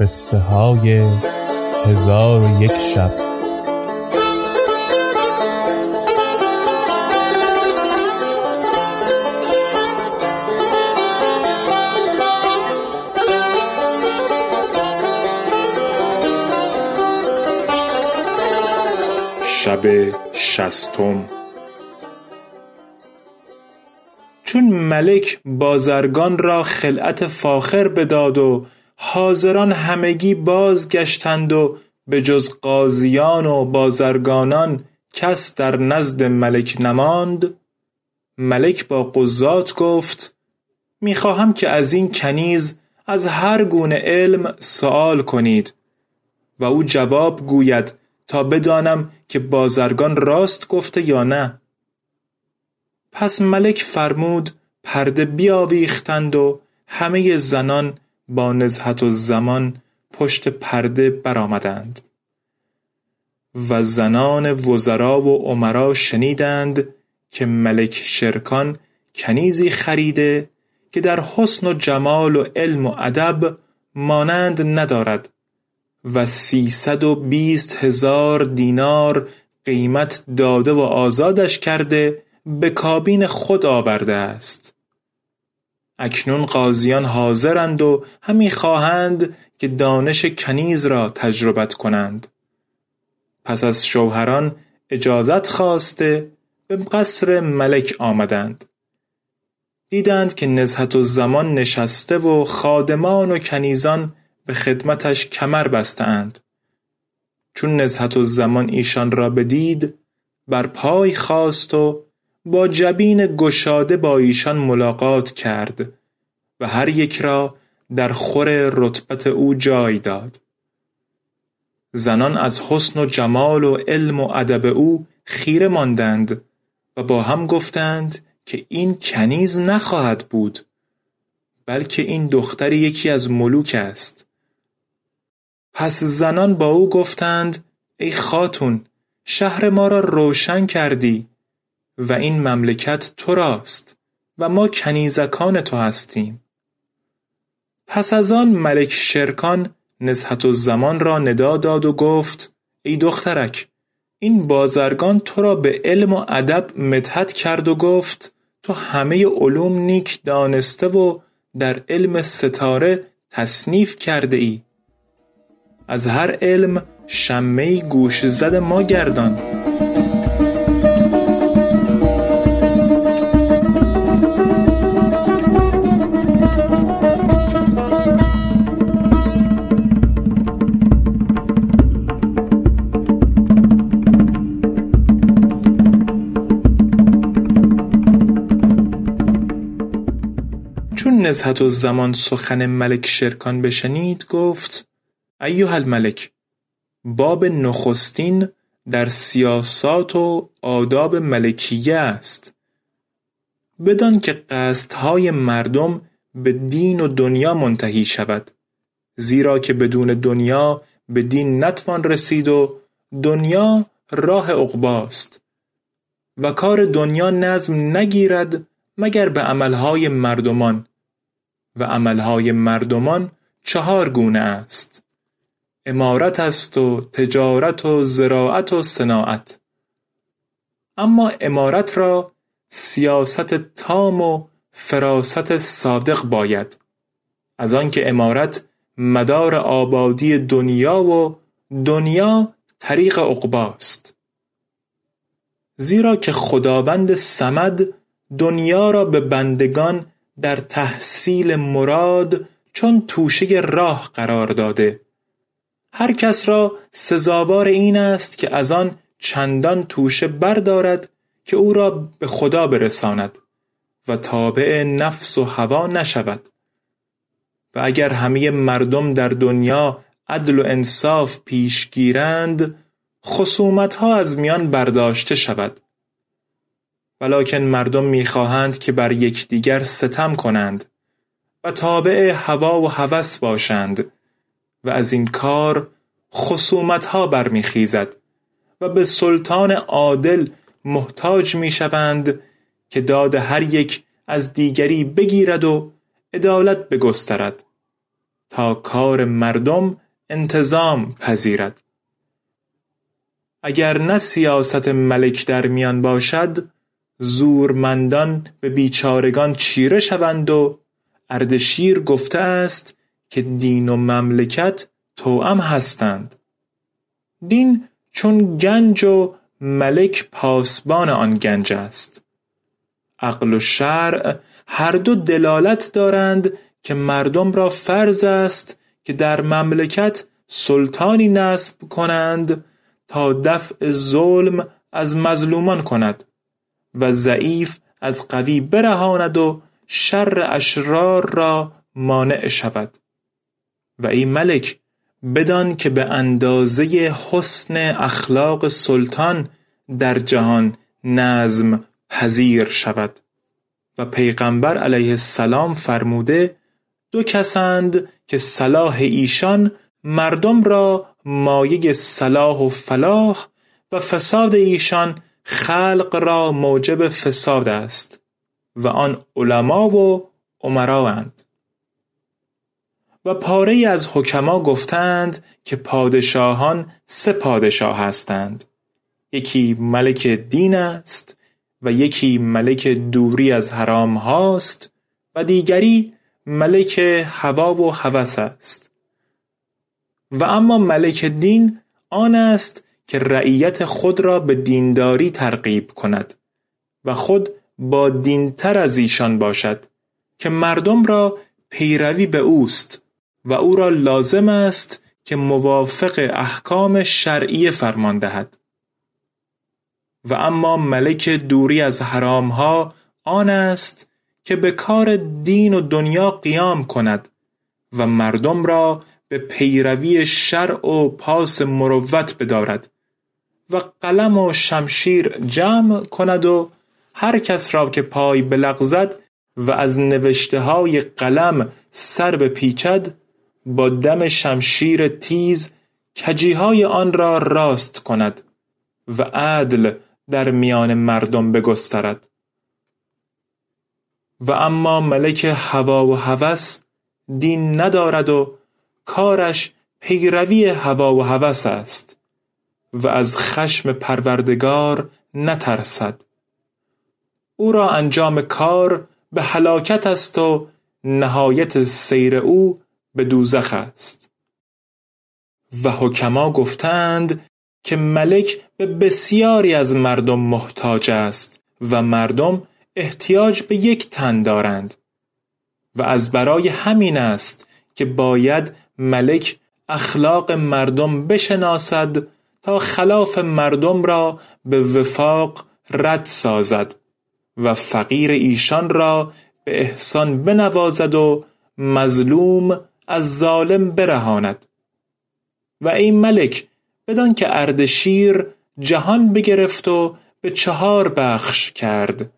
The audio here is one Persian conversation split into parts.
قصه های هزار و یک شب. شب شستم. چون ملک بازرگان را خلعت فاخر بداد و حاضران همگی بازگشتند و به جز قاضیان و بازرگانان کس در نزد ملک نماند. ملک با قضات گفت می‌خواهم که از این کنیز از هر گونه علم سؤال کنید. و او جواب گوید تا بدانم که بازرگان راست گفته یا نه. پس ملک فرمود پرده بیاویختند و همه زنان با نزهت زمان پشت پرده برآمدند. و زنان وزرا و عمرا شنیدند که ملک شرکان کنیزی خریده که در حسن و جمال و علم و ادب مانند ندارد و سیصد و بیست هزار دینار قیمت داده و آزادش کرده به کابین خود آورده است. اکنون قاضیان حاضرند و همی خواهند که دانش کنیز را تجربت کنند. پس از شوهران اجازت خواسته به قصر ملک آمدند. دیدند که نزهت و زمان نشسته و خادمان و کنیزان به خدمتش کمر بستند چون نزهت و زمان ایشان را بدید بر پای خواست و با جبین گشاده با ایشان ملاقات کرد و هر یک را در خور رتبت او جای داد. زنان از حسن و جمال و علم و ادب او خیره ماندند و با هم گفتند که این کنیز نخواهد بود بلکه این دختر یکی از ملوک است. پس زنان با او گفتند ای خاتون شهر ما را روشن کردی. و این مملکت تو راست و ما کنیزکان تو هستیم. پس از آن ملک شرکان نزهت زمان را ندا داد و گفت ای دخترک این بازرگان تو را به علم و ادب مدحت کرد و گفت تو همه علوم نیک دانسته و در علم ستاره تصنیف کرده ای. از هر علم شمه گوش زد ما گردان. چون نزهت زمان سخن ملک شرکان بشنید گفت ایها الملک باب نخستین در سیاسات و آداب ملکیه است. بدان که قصدهای مردم به دین و دنیا منتهی شود زیرا که بدون دنیا به دین نتوان رسید و دنیا راه عقباست. و کار دنیا نظم نگیرد مگر به عملهای مردمان. و عملهای مردمان چهار گونه است. امارت است و تجارت و زراعت و صناعت. اما امارت را سیاست تام و فراست صادق باید. از آنکه امارت مدار آبادی دنیا و دنیا طریق عقباست. زیرا که خداوند سمد دنیا را به بندگان در تحصیل مراد چون توشه راه قرار داده. هر کس را سزاوار این است که از آن چندان توشه بردارد که او را به خدا برساند و تابع نفس و هوا نشود. و اگر همه مردم در دنیا عدل و انصاف پیش گیرند خصومت ها از میان برداشته شود. ولکن مردم می‌خواهند که بر یکدیگر ستم کنند و تابع هوا و هوس باشند و از این کار خصومت ها برمیخیزد و به سلطان عادل محتاج می‌شوند که داد هر یک از دیگری بگیرد و عدالت بگسترد تا کار مردم انتظام پذیرد. اگر نه سیاست ملک در میان باشد زورمندان به بیچارگان چیره شوند و اردشیر گفته است که دین و مملکت توأم هستند. دین چون گنج و ملک پاسبان آن گنج است. عقل و شرع هر دو دلالت دارند که مردم را فرض است که در مملکت سلطانی نصب کنند تا دفع ظلم از مظلومان کند. و ضعیف از قوی برهاند و شر اشرار را مانع شود. و ای ملک بدان که به اندازه حسن اخلاق سلطان در جهان نظم پذیر شود. و پیغمبر علیه السلام فرموده دو کسند که صلاح ایشان مردم را مایه صلاح و فلاح و فساد ایشان خلق را موجب فساد است و آن علما و عمرااند و پاره از حکما گفتند که پادشاهان سه پادشاه هستند. یکی ملک دین است و یکی ملک دوری از حرام هاست و دیگری ملک هوا و هوس است. و اما ملک دین آن است که رعیت خود را به دینداری ترغیب کند و خود با دینتر از ایشان باشد که مردم را پیروی به اوست و او را لازم است که موافق احکام شرعی فرمان دهد. و اما ملک دوری از حرامها آن است که به کار دین و دنیا قیام کند و مردم را به پیروی شرع و پاس مروت بدارد. و قلم و شمشیر جمع کند و هر کس را که پای بلغزد و از نوشته های قلم سر بپیچد با دم شمشیر تیز کجیهای آن را راست کند و عدل در میان مردم بگسترد. و اما ملک هوا و هوس دین ندارد و کارش پیروی هوا و هوس است. و از خشم پروردگار نترسد. او را انجام کار به هلاکت است و نهایت سیر او به دوزخ است. و حکما گفتند که ملک به بسیاری از مردم محتاج است و مردم احتیاج به یک تن دارند. و از برای همین است که باید ملک اخلاق مردم بشناسد تا خلاف مردم را به وفاق رد سازد و فقیر ایشان را به احسان بنوازد و مظلوم از ظالم برهاند. و این ملک بدان که اردشیر جهان بگرفت و به چهار بخش کرد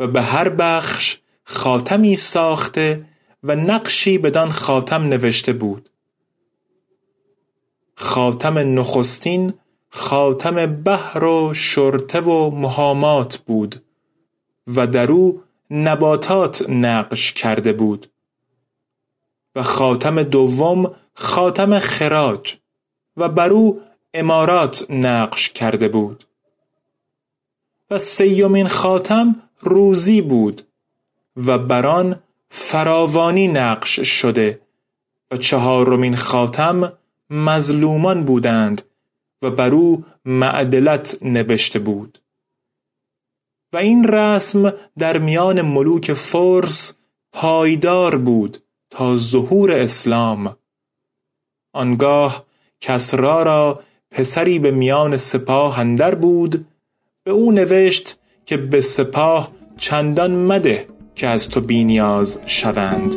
و به هر بخش خاتمی ساخته و نقشی بدان خاتم نوشته بود. خاتم نخستین خاتم بحر و شرطه و مهامات بود و در او نباتات نقش کرده بود و خاتم دوم خاتم خراج و بر او امارات نقش کرده بود. و سیومین خاتم روزی بود و بران فراوانی نقش شده و چهارمین خاتم مظلومان بودند و بر او معدلت نبشته بود. و این رسم در میان ملوک فرس پایدار بود تا ظهور اسلام. آنگاه کسرا را پسری به میان سپاه اندر بود به او نوشت که به سپاه چندان مده که از تو بینیاز شوند.